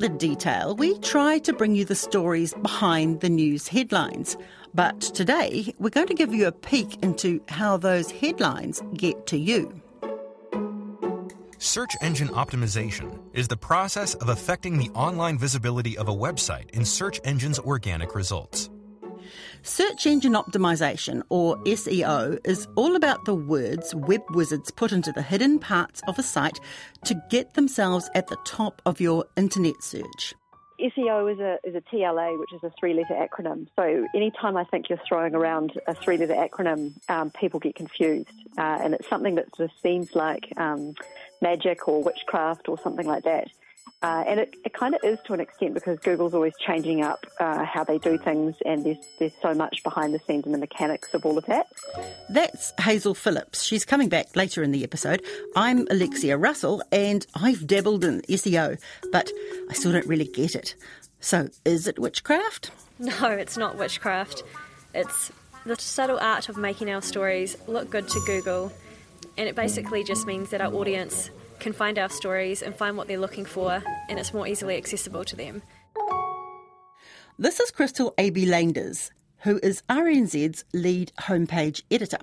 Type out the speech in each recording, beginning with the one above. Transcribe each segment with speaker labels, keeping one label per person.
Speaker 1: the detail, we try to bring you the stories behind the news headlines. But today, we're going to give you a peek into how those headlines get to you.
Speaker 2: Search engine optimization is the process of affecting the online visibility of a website in search engines' organic results.
Speaker 1: Search engine optimization, or SEO, is all about the words web wizards put into the hidden parts of a site to get themselves at the top of your internet search.
Speaker 3: SEO is a, is a TLA, which is a three letter acronym. So anytime I think you're throwing around a three letter acronym, um, people get confused. Uh, and it's something that sort of seems like um, magic or witchcraft or something like that. Uh, and it, it kind of is to an extent because Google's always changing up uh, how they do things, and there's there's so much behind the scenes and the mechanics of all of that.
Speaker 1: That's Hazel Phillips. She's coming back later in the episode. I'm Alexia Russell, and I've dabbled in SEO, but I still don't really get it. So, is it witchcraft?
Speaker 4: No, it's not witchcraft. It's the subtle art of making our stories look good to Google, and it basically just means that our audience can find our stories and find what they're looking for, and it's more easily accessible to them.
Speaker 1: This is Crystal A.B. Landers, who is RNZ's lead homepage editor.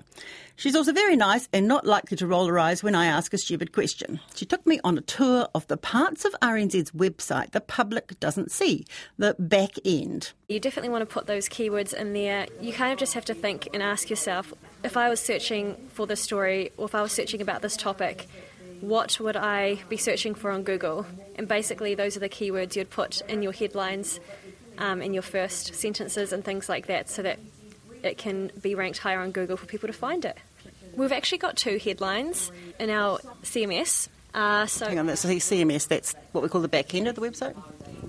Speaker 1: She's also very nice and not likely to roll her eyes when I ask a stupid question. She took me on a tour of the parts of RNZ's website the public doesn't see, the back end.
Speaker 4: You definitely want to put those keywords in there. You kind of just have to think and ask yourself if I was searching for this story or if I was searching about this topic, what would I be searching for on Google? And basically, those are the keywords you'd put in your headlines, um, in your first sentences, and things like that, so that it can be ranked higher on Google for people to find it. We've actually got two headlines in our CMS.
Speaker 1: Uh, so Hang on, that's the CMS. That's what we call the back end of the website.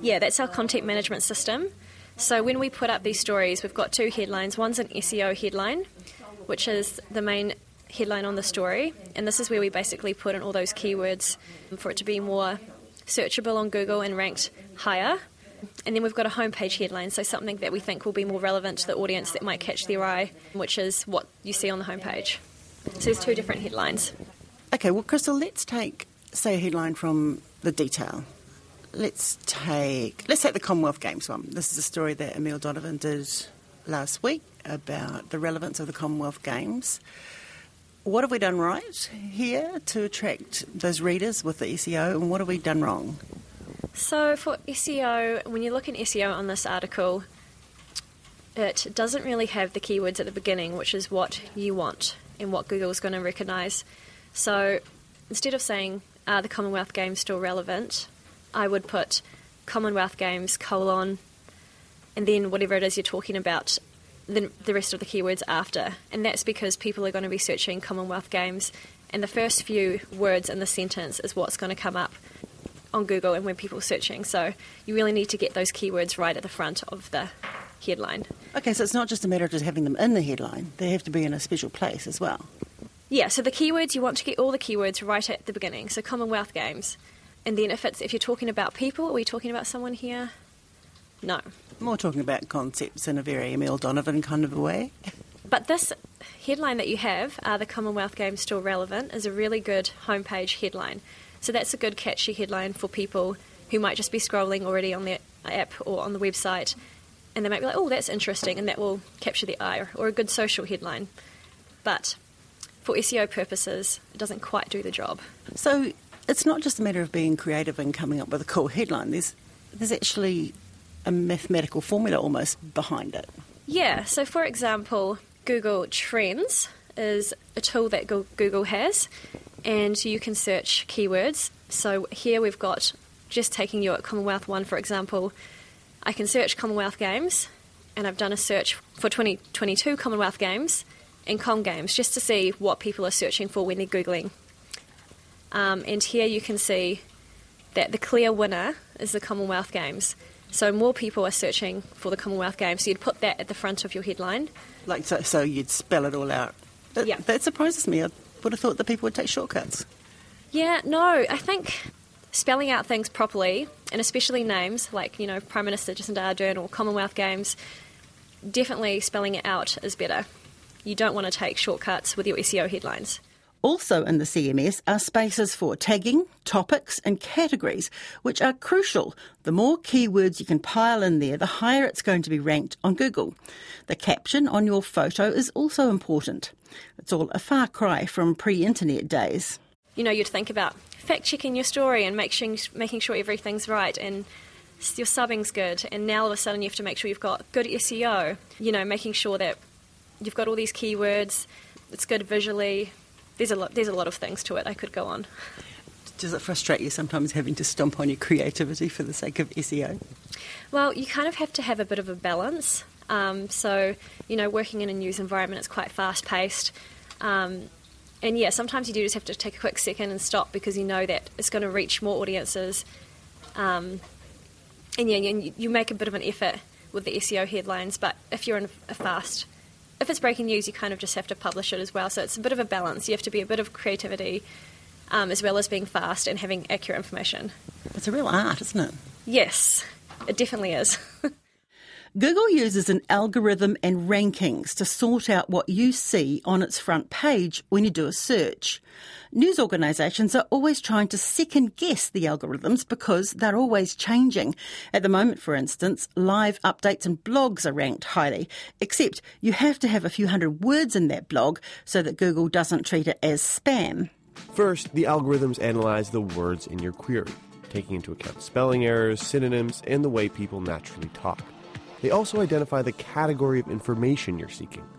Speaker 4: Yeah, that's our content management system. So when we put up these stories, we've got two headlines. One's an SEO headline, which is the main headline on the story, and this is where we basically put in all those keywords for it to be more searchable on Google and ranked higher. And then we've got a homepage headline, so something that we think will be more relevant to the audience that might catch their eye, which is what you see on the homepage. So there's two different headlines.
Speaker 1: Okay, well, Crystal, let's take, say, a headline from the detail. Let's take let's take the Commonwealth Games one. This is a story that Emil Donovan did last week about the relevance of the Commonwealth Games what have we done right here to attract those readers with the SEO, and what have we done wrong?
Speaker 4: So, for SEO, when you look in SEO on this article, it doesn't really have the keywords at the beginning, which is what you want and what Google is going to recognize. So, instead of saying, are the Commonwealth Games still relevant? I would put Commonwealth Games colon and then whatever it is you're talking about the, the rest of the keywords after. And that's because people are going to be searching Commonwealth Games, and the first few words in the sentence is what's going to come up on Google and when people are searching. So you really need to get those keywords right at the front of the headline.
Speaker 1: Okay, so it's not just a matter of just having them in the headline, they have to be in a special place as well.
Speaker 4: Yeah, so the keywords, you want to get all the keywords right at the beginning. So Commonwealth Games. And then if it's if you're talking about people, are we talking about someone here? No.
Speaker 1: More talking about concepts in a very Emil Donovan kind of a way.
Speaker 4: But this headline that you have, Are the Commonwealth Games Still Relevant, is a really good homepage headline. So that's a good catchy headline for people who might just be scrolling already on their app or on the website and they might be like, oh, that's interesting, and that will capture the eye, or a good social headline. But for SEO purposes, it doesn't quite do the job.
Speaker 1: So it's not just a matter of being creative and coming up with a cool headline. There's there's actually a mathematical formula almost behind it.
Speaker 4: Yeah, so for example, Google Trends is a tool that Google has, and you can search keywords. So here we've got just taking you at Commonwealth 1, for example, I can search Commonwealth Games, and I've done a search for 2022 Commonwealth Games and Com Games just to see what people are searching for when they're Googling. Um, and here you can see that the clear winner is the Commonwealth Games. So more people are searching for the Commonwealth Games. So you'd put that at the front of your headline.
Speaker 1: Like so, so you'd spell it all out. That,
Speaker 4: yeah.
Speaker 1: That surprises me. I would have thought that people would take shortcuts.
Speaker 4: Yeah, no, I think spelling out things properly, and especially names like, you know, Prime Minister Jacinda Ardern or Commonwealth Games, definitely spelling it out is better. You don't want to take shortcuts with your SEO headlines.
Speaker 1: Also in the CMS are spaces for tagging, topics, and categories, which are crucial. The more keywords you can pile in there, the higher it's going to be ranked on Google. The caption on your photo is also important. It's all a far cry from pre internet days.
Speaker 4: You know, you'd think about fact checking your story and sure, making sure everything's right and your subbing's good. And now all of a sudden you have to make sure you've got good SEO, you know, making sure that you've got all these keywords, it's good visually, there's a lot. There's a lot of things to it. I could go on.
Speaker 1: Does it frustrate you sometimes having to stomp on your creativity for the sake of SEO?
Speaker 4: Well, you kind of have to have a bit of a balance. Um, so, you know, working in a news environment, it's quite fast paced. Um, and yeah, sometimes you do just have to take a quick second and stop because you know that it's going to reach more audiences. Um, and yeah, you, you make a bit of an effort with the SEO headlines, but if you're in a fast if it's breaking news, you kind of just have to publish it as well. So it's a bit of a balance. You have to be a bit of creativity um, as well as being fast and having accurate information.
Speaker 1: It's a real art, isn't it?
Speaker 4: Yes, it definitely is.
Speaker 1: Google uses an algorithm and rankings to sort out what you see on its front page when you do a search. News organisations are always trying to second guess the algorithms because they're always changing. At the moment, for instance, live updates and blogs are ranked highly, except you have to have a few hundred words in that blog so that Google doesn't treat it as spam.
Speaker 5: First, the algorithms analyze the words in your query, taking into account spelling errors, synonyms, and the way people naturally talk. They also identify the category of information you're seeking,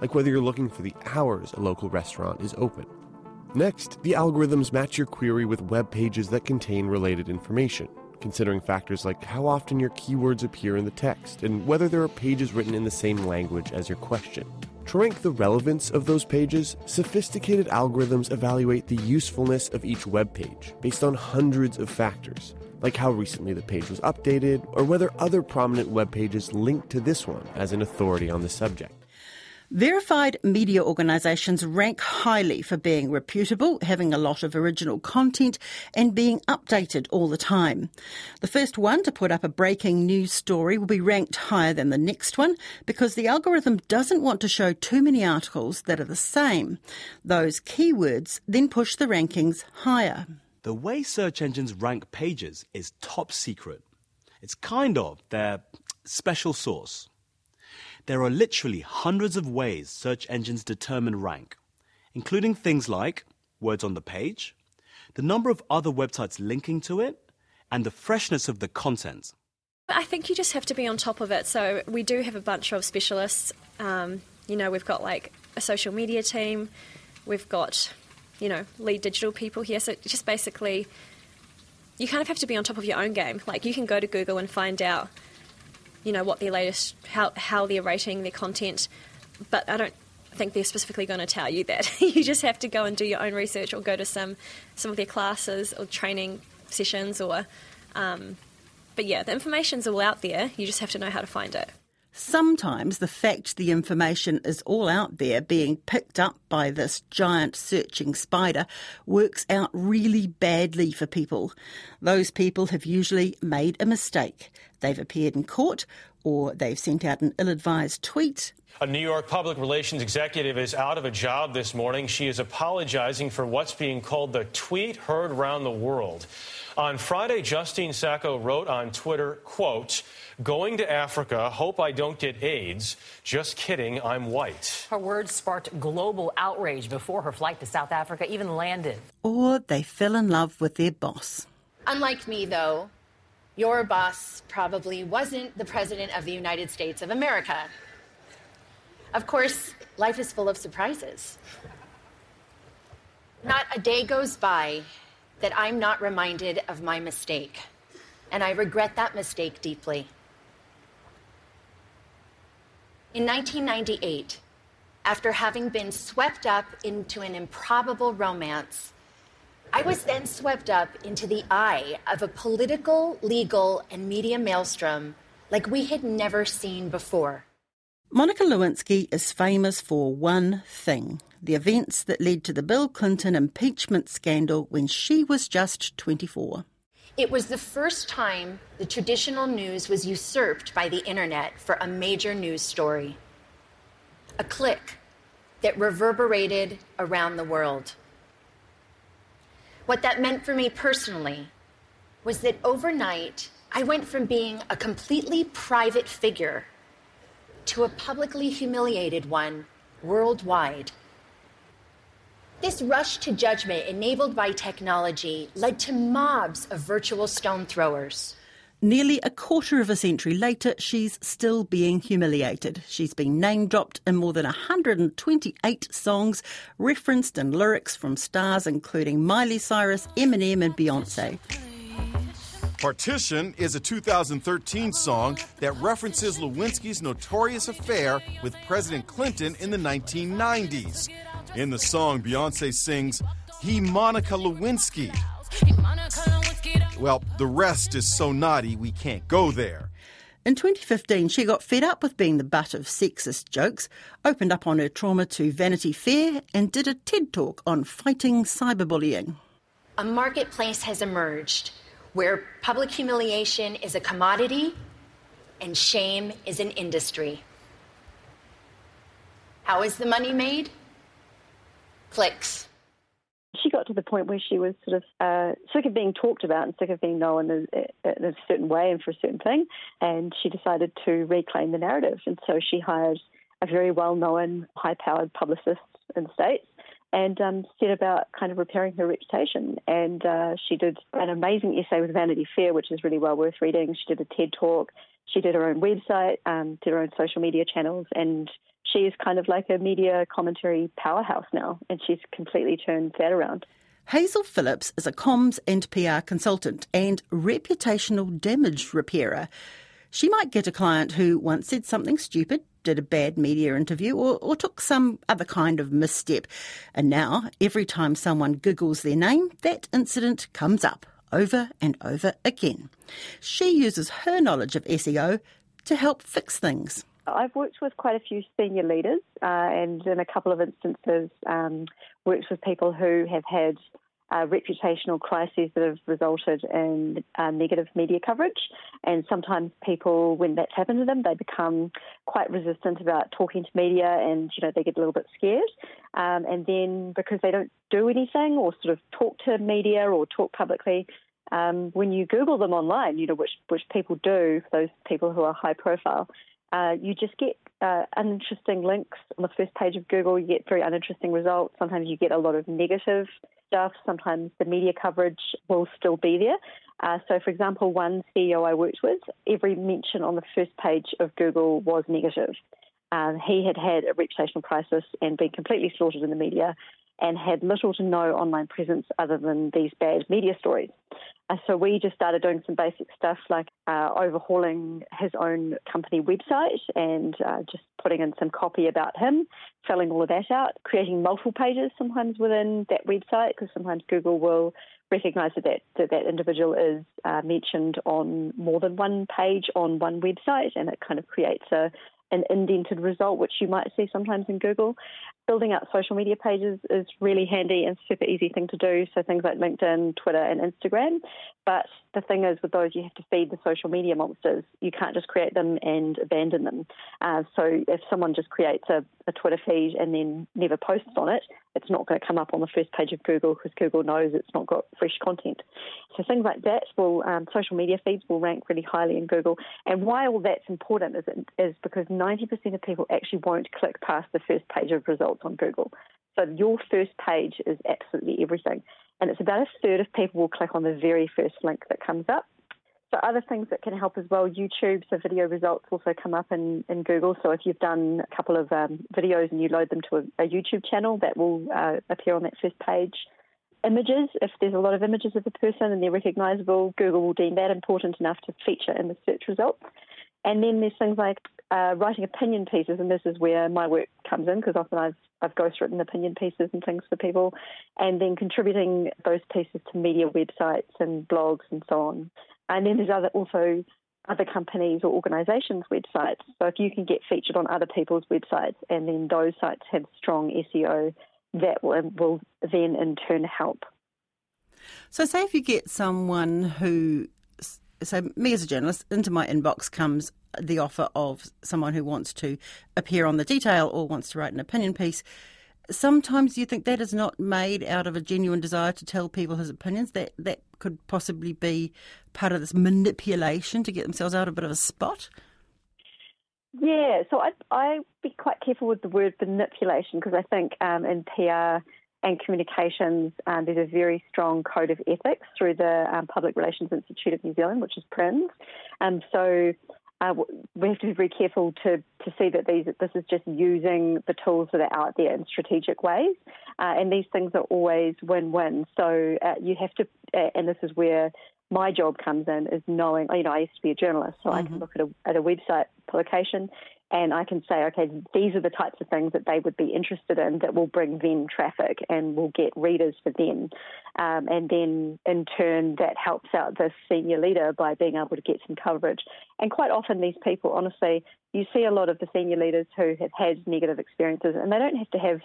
Speaker 5: like whether you're looking for the hours a local restaurant is open. Next, the algorithms match your query with web pages that contain related information, considering factors like how often your keywords appear in the text and whether there are pages written in the same language as your question. To rank the relevance of those pages, sophisticated algorithms evaluate the usefulness of each web page based on hundreds of factors, like how recently the page was updated or whether other prominent web pages link to this one as an authority on the subject.
Speaker 1: Verified media organisations rank highly for being reputable, having a lot of original content, and being updated all the time. The first one to put up a breaking news story will be ranked higher than the next one because the algorithm doesn't want to show too many articles that are the same. Those keywords then push the rankings higher.
Speaker 6: The way search engines rank pages is top secret. It's kind of their special sauce. There are literally hundreds of ways search engines determine rank, including things like words on the page, the number of other websites linking to it, and the freshness of the content.
Speaker 4: I think you just have to be on top of it. So we do have a bunch of specialists. Um, you know, we've got like a social media team, we've got, you know, lead digital people here. So just basically, you kind of have to be on top of your own game. Like you can go to Google and find out you know, what their latest, how, how they're rating their content, but I don't think they're specifically going to tell you that. you just have to go and do your own research or go to some, some of their classes or training sessions or, um, but yeah, the information's all out there. You just have to know how to find it.
Speaker 1: Sometimes the fact the information is all out there being picked up by this giant searching spider works out really badly for people. Those people have usually made a mistake. They've appeared in court or they've sent out an ill advised tweet.
Speaker 7: A New York public relations executive is out of a job this morning. She is apologizing for what's being called the tweet heard around the world. On Friday, Justine Sacco wrote on Twitter, quote, Going to Africa, hope I don't get AIDS. Just kidding, I'm white.
Speaker 8: Her words sparked global outrage before her flight to South Africa even landed.
Speaker 1: Or they fell in love with their boss.
Speaker 9: Unlike me, though, your boss probably wasn't the President of the United States of America. Of course, life is full of surprises. Not a day goes by that I'm not reminded of my mistake, and I regret that mistake deeply. In 1998, after having been swept up into an improbable romance, I was then swept up into the eye of a political, legal, and media maelstrom like we had never seen before.
Speaker 1: Monica Lewinsky is famous for one thing the events that led to the Bill Clinton impeachment scandal when she was just 24.
Speaker 9: It was the first time the traditional news was usurped by the internet for a major news story. A click that reverberated around the world. What that meant for me personally was that overnight, I went from being a completely private figure to a publicly humiliated one worldwide. This rush to judgment enabled by technology led to mobs of virtual stone throwers.
Speaker 1: Nearly a quarter of a century later, she's still being humiliated. She's been name dropped in more than 128 songs, referenced in lyrics from stars including Miley Cyrus, Eminem, and Beyonce.
Speaker 10: Partition is a 2013 song that references Lewinsky's notorious affair with President Clinton in the 1990s. In the song, Beyonce sings, He Monica Lewinsky. Well, the rest is so naughty we can't go there.
Speaker 1: In 2015, she got fed up with being the butt of sexist jokes, opened up on her trauma to Vanity Fair, and did a TED talk on fighting cyberbullying.
Speaker 9: A marketplace has emerged where public humiliation is a commodity and shame is an industry. How is the money made? Clicks.
Speaker 3: She got to the point where she was sort of uh, sick of being talked about and sick of being known in a, in a certain way and for a certain thing. And she decided to reclaim the narrative. And so she hired a very well known, high powered publicist in the States and um, set about kind of repairing her reputation. And uh, she did an amazing essay with Vanity Fair, which is really well worth reading. She did a TED talk. She did her own website, um, did her own social media channels, and she is kind of like a media commentary powerhouse now. And she's completely turned that around.
Speaker 1: Hazel Phillips is a comms and PR consultant and reputational damage repairer. She might get a client who once said something stupid, did a bad media interview, or, or, took some other kind of misstep. And now, every time someone Googles their name, that incident comes up over and over again. She uses her knowledge of SEO to help fix things.
Speaker 3: I've worked with quite a few senior leaders, uh, and in a couple of instances, um, worked with people who have had uh, reputational crises that have resulted in uh, negative media coverage. And sometimes people, when that's happened to them, they become quite resistant about talking to media and, you know, they get a little bit scared. Um, and then because they don't do anything or sort of talk to media or talk publicly, um, when you Google them online, you know, which, which people do, those people who are high profile, uh, you just get uh, uninteresting links on the first page of Google. You get very uninteresting results. Sometimes you get a lot of negative stuff. Sometimes the media coverage will still be there. Uh, so, for example, one CEO I worked with, every mention on the first page of Google was negative. Um, he had had a reputational crisis and been completely slaughtered in the media and had little to no online presence other than these bad media stories. Uh, so we just started doing some basic stuff like uh, overhauling his own company website and uh, just putting in some copy about him, filling all of that out, creating multiple pages sometimes within that website because sometimes Google will recognise that that, that that individual is uh, mentioned on more than one page on one website and it kind of creates a an indented result, which you might see sometimes in Google. Building out social media pages is really handy and super easy thing to do. So things like LinkedIn, Twitter, and Instagram. But the thing is, with those, you have to feed the social media monsters. You can't just create them and abandon them. Uh, so if someone just creates a, a Twitter feed and then never posts on it, it's not going to come up on the first page of Google because Google knows it's not got fresh content. So things like that will um, social media feeds will rank really highly in Google. And why all that's important is, it, is because 90% of people actually won't click past the first page of results on Google. So your first page is absolutely everything. And it's about a third of people will click on the very first link that comes up. So other things that can help as well, YouTube, so video results also come up in, in Google. So if you've done a couple of um, videos and you load them to a, a YouTube channel, that will uh, appear on that first page. Images, if there's a lot of images of the person and they're recognisable, Google will deem that important enough to feature in the search results. And then there's things like uh, writing opinion pieces, and this is where my work comes in because often I've I've ghostwritten opinion pieces and things for people, and then contributing those pieces to media websites and blogs and so on. And then there's other also other companies or organisations' websites. So if you can get featured on other people's websites, and then those sites have strong SEO, that will, will then in turn help.
Speaker 1: So, say if you get someone who so me as a journalist, into my inbox comes the offer of someone who wants to appear on the detail or wants to write an opinion piece. Sometimes you think that is not made out of a genuine desire to tell people his opinions. That that could possibly be part of this manipulation to get themselves out of a bit of a spot.
Speaker 3: Yeah, so I'd, I'd be quite careful with the word manipulation because I think um, in PR and communications, um, there's a very strong code of ethics through the um, Public Relations Institute of New Zealand, which is PRINZ. Um, so uh, we have to be very careful to, to see that these this is just using the tools that are out there in strategic ways, uh, and these things are always win-win. So uh, you have to, uh, and this is where my job comes in, is knowing. You know, I used to be a journalist, so mm-hmm. I can mm-hmm. look at a at a website publication and I can say, okay, these are the types of things that they would be interested in that will bring them traffic and will get readers for them. Um, and then in turn, that helps out the senior leader by being able to get some coverage. And quite often, these people, honestly, you see a lot of the senior leaders who have had negative experiences, and they don't have to have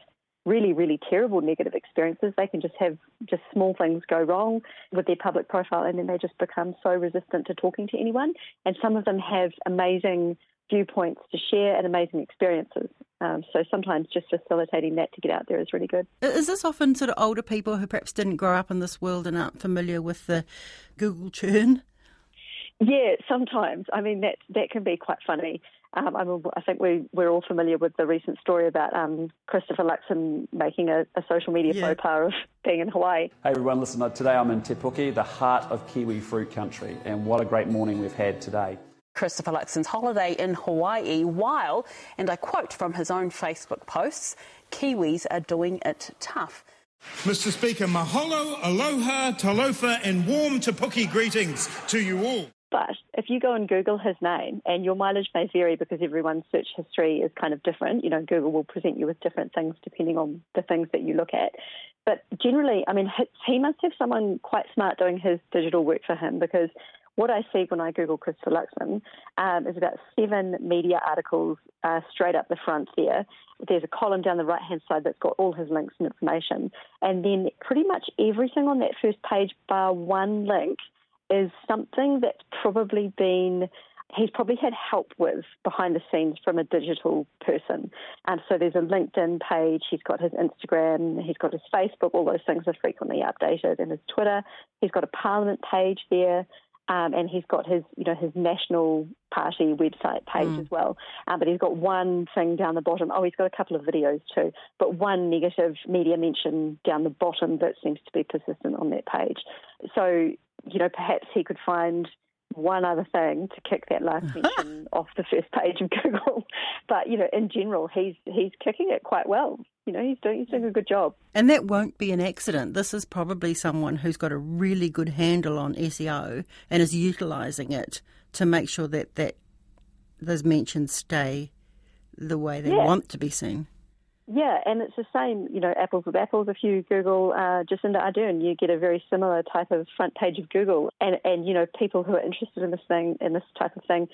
Speaker 3: really, really terrible negative experiences. They can just have just small things go wrong with their public profile, and then they just become so resistant to talking to anyone. And some of them have amazing viewpoints to share and amazing experiences. Um, so sometimes just facilitating that to get out there is really good.
Speaker 1: Is this often sort of older people who perhaps didn't grow up in this world and aren't familiar with the Google churn?
Speaker 3: Yeah, sometimes. I mean, that that can be quite funny. Um, I, mean, I, think we, we're all familiar with the recent story about um, Christopher Luxon making a, a social media yeah. faux pas of being in Hawaii.
Speaker 11: Hey everyone, listen, today I'm in Te Puke, the heart of Kiwi fruit country, and what a great morning we've had today.
Speaker 12: Christopher Luxon's holiday in Hawaii while, and I quote from his own Facebook posts, Kiwis are doing it tough.
Speaker 13: Mr. Speaker, mahalo, aloha, talofa, and warm Te Puke greetings to you all.
Speaker 3: But if you go and Google his name, and your mileage may vary because everyone's search history is kind of different, you know, Google will present you with different things depending on the things that you look at. But generally, I mean, he must have someone quite smart doing his digital work for him because what I see when I Google Christopher Luxon um, is about seven media articles uh, straight up the front there. There's a column down the right hand side that's got all his links and information. And then pretty much everything on that first page, bar one link, is something that's probably been he's probably had help with behind the scenes from a digital person. And so there's a LinkedIn page, he's got his Instagram, he's got his Facebook, all those things are frequently updated, and his Twitter. He's got a Parliament page there. Um, and he's got his, you know, his national party website page mm. as well. Um, but he's got one thing down the bottom. Oh, he's got a couple of videos too, but one negative media mention down the bottom that seems to be persistent on that page. So, you know, perhaps he could find one other thing to kick that last mention off the first page of Google. But you know, in general, he's he's kicking it quite well. You know, he's doing he's doing a good job.
Speaker 1: And that won't be an accident. This is probably someone who's got a really good handle on SEO and is utilising it to make sure that that those mentions stay the way they yeah. want to be seen.
Speaker 3: Yeah, and it's the same, you know, apples with apples. If you Google uh, Jacinda Ardern, you get a very similar type of front page of Google. And, and you know, people who are interested in this thing, in this type of thing,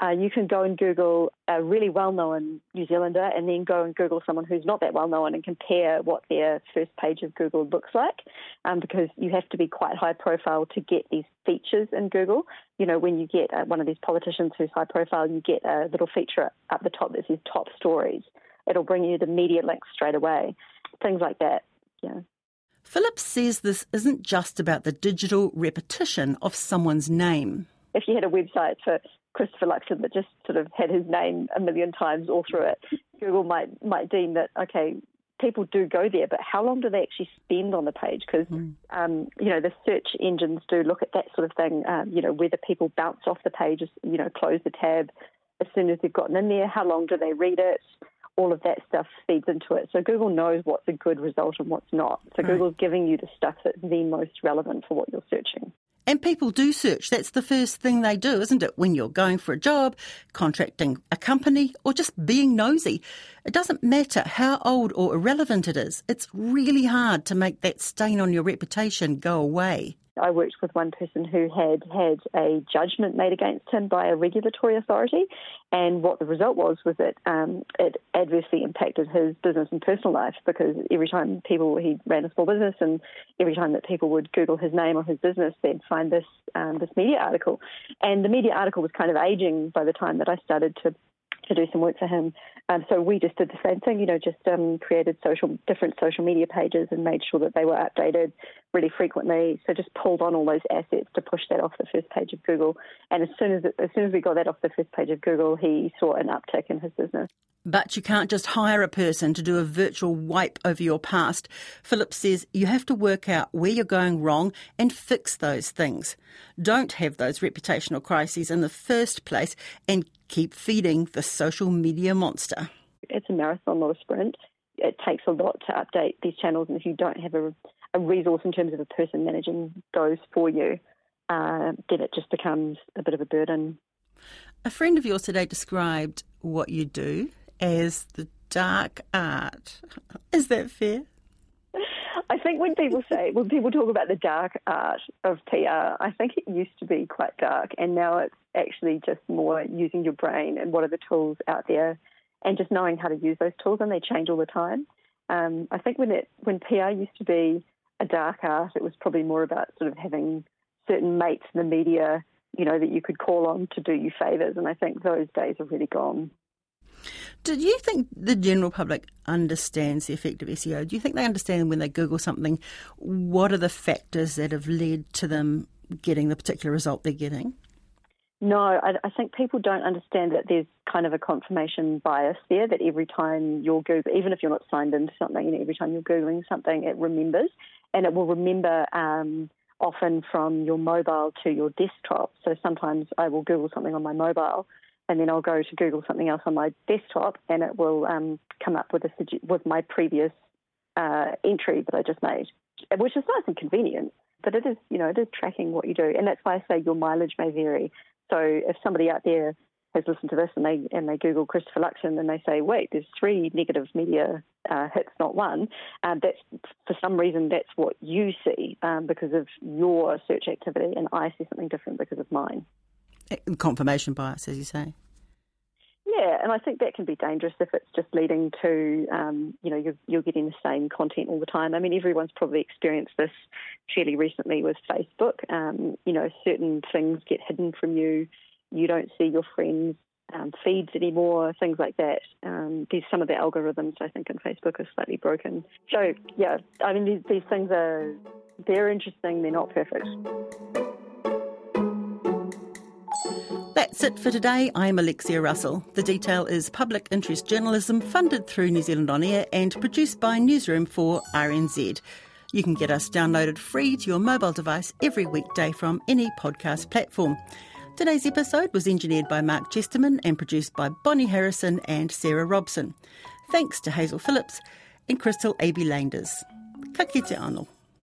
Speaker 3: uh, you can go and Google a really well-known New Zealander and then go and Google someone who's not that well-known and compare what their first page of Google looks like um, because you have to be quite high profile to get these features in Google. You know, when you get uh, one of these politicians who's high profile, you get a little feature up the top that says top stories it'll bring you the media links straight away. Things like that. Yeah.
Speaker 1: Phillips says this isn't just about the digital repetition of someone's name.
Speaker 3: If you had a website for Christopher Luxon that just sort of had his name a million times all through it, Google might might deem that okay, people do go there, but how long do they actually spend on the page? Because mm. um, you know the search engines do look at that sort of thing. Um, you know whether people bounce off the page, you know, close the tab as soon as they've gotten in there. How long do they read it? All of that stuff feeds into it. So Google knows what's a good result and what's not. So right. Google's giving you the stuff that's the most relevant for what you're searching.
Speaker 1: And people do search. That's the first thing they do, isn't it? When you're going for a job, contracting a company, or just being nosy. It doesn't matter how old or irrelevant it is. It's really hard to make that stain on your reputation go away.
Speaker 3: I worked with one person who had had a judgment made against him by a regulatory authority, and what the result was was that um, it adversely impacted his business and personal life because every time people he ran a small business, and every time that people would Google his name or his business, they'd find this um, this media article, and the media article was kind of aging by the time that I started to to do some work for him. Um, so we just did the same thing, you know, just um, created social different social media pages and made sure that they were updated really frequently. So just pulled on all those assets to push that off the first page of Google. And as soon as as soon as we got that off the first page of Google, he saw an uptick in his business.
Speaker 1: But you can't just hire a person to do a virtual wipe over your past. Phillips says you have to work out where you're going wrong and fix those things. Don't have those reputational crises in the first place and keep feeding the social media monster.
Speaker 3: It's a marathon, not a sprint. It takes a lot to update these channels, and if you don't have a, a resource in terms of a person managing those for you, uh, then it just becomes a bit of a burden.
Speaker 1: A friend of yours today described what you do as the dark art. Is that fair?
Speaker 3: I think when people say, when people talk about the dark art of PR, I think it used to be quite dark, and now it's actually just more using your brain and what are the tools out there, and just knowing how to use those tools, and they change all the time. Um, I think when it when PR used to be a dark art, it was probably more about sort of having certain mates in the media, you know, that you could call on to do you favors, and I think those days are really gone.
Speaker 1: Do you think the general public understands the effect of SEO? Do you think they understand when they Google something, what are the factors that have led to them getting the particular result they're getting?
Speaker 3: No, I, I, think people don't understand that there's kind of a confirmation bias there. That every time you're Google, even if you're not signed into something, and every time you're googling something, it remembers, and it will remember um, often from your mobile to your desktop. So sometimes I will Google something on my mobile, and then I'll go to Google something else on my desktop, and it will um, come up with a with my previous uh, entry that I just made, which is nice and convenient. But it is, you know, it is tracking what you do, and that's why I say your mileage may vary. So if somebody out there has listened to this and they and they Google Christopher Luxon and they say, wait, there's three negative media uh, hits, not one. Uh, that's for some reason that's what you see um, because of your search activity, and I see something different because of mine.
Speaker 1: Confirmation bias, as you say.
Speaker 3: Yeah, and I think that can be dangerous if it's just leading to, um, you know, you're, you're, getting the same content all the time. I mean, everyone's probably experienced this fairly recently with Facebook. Um, you know, certain things get hidden from you. You don't see your friends' um, feeds anymore, things like that. Um, these some of the algorithms I think in Facebook are slightly broken. So yeah, I mean, these, these things are they're interesting. They're not perfect.
Speaker 1: That's it for today. I'm Alexia Russell. The detail is public interest journalism funded through New Zealand On Air and produced by Newsroom for RNZ. You can get us downloaded free to your mobile device every weekday from any podcast platform. Today's episode was engineered by Mark Chesterman and produced by Bonnie Harrison and Sarah Robson. Thanks to Hazel Phillips and Crystal A.B. Landers. Ka kite anō.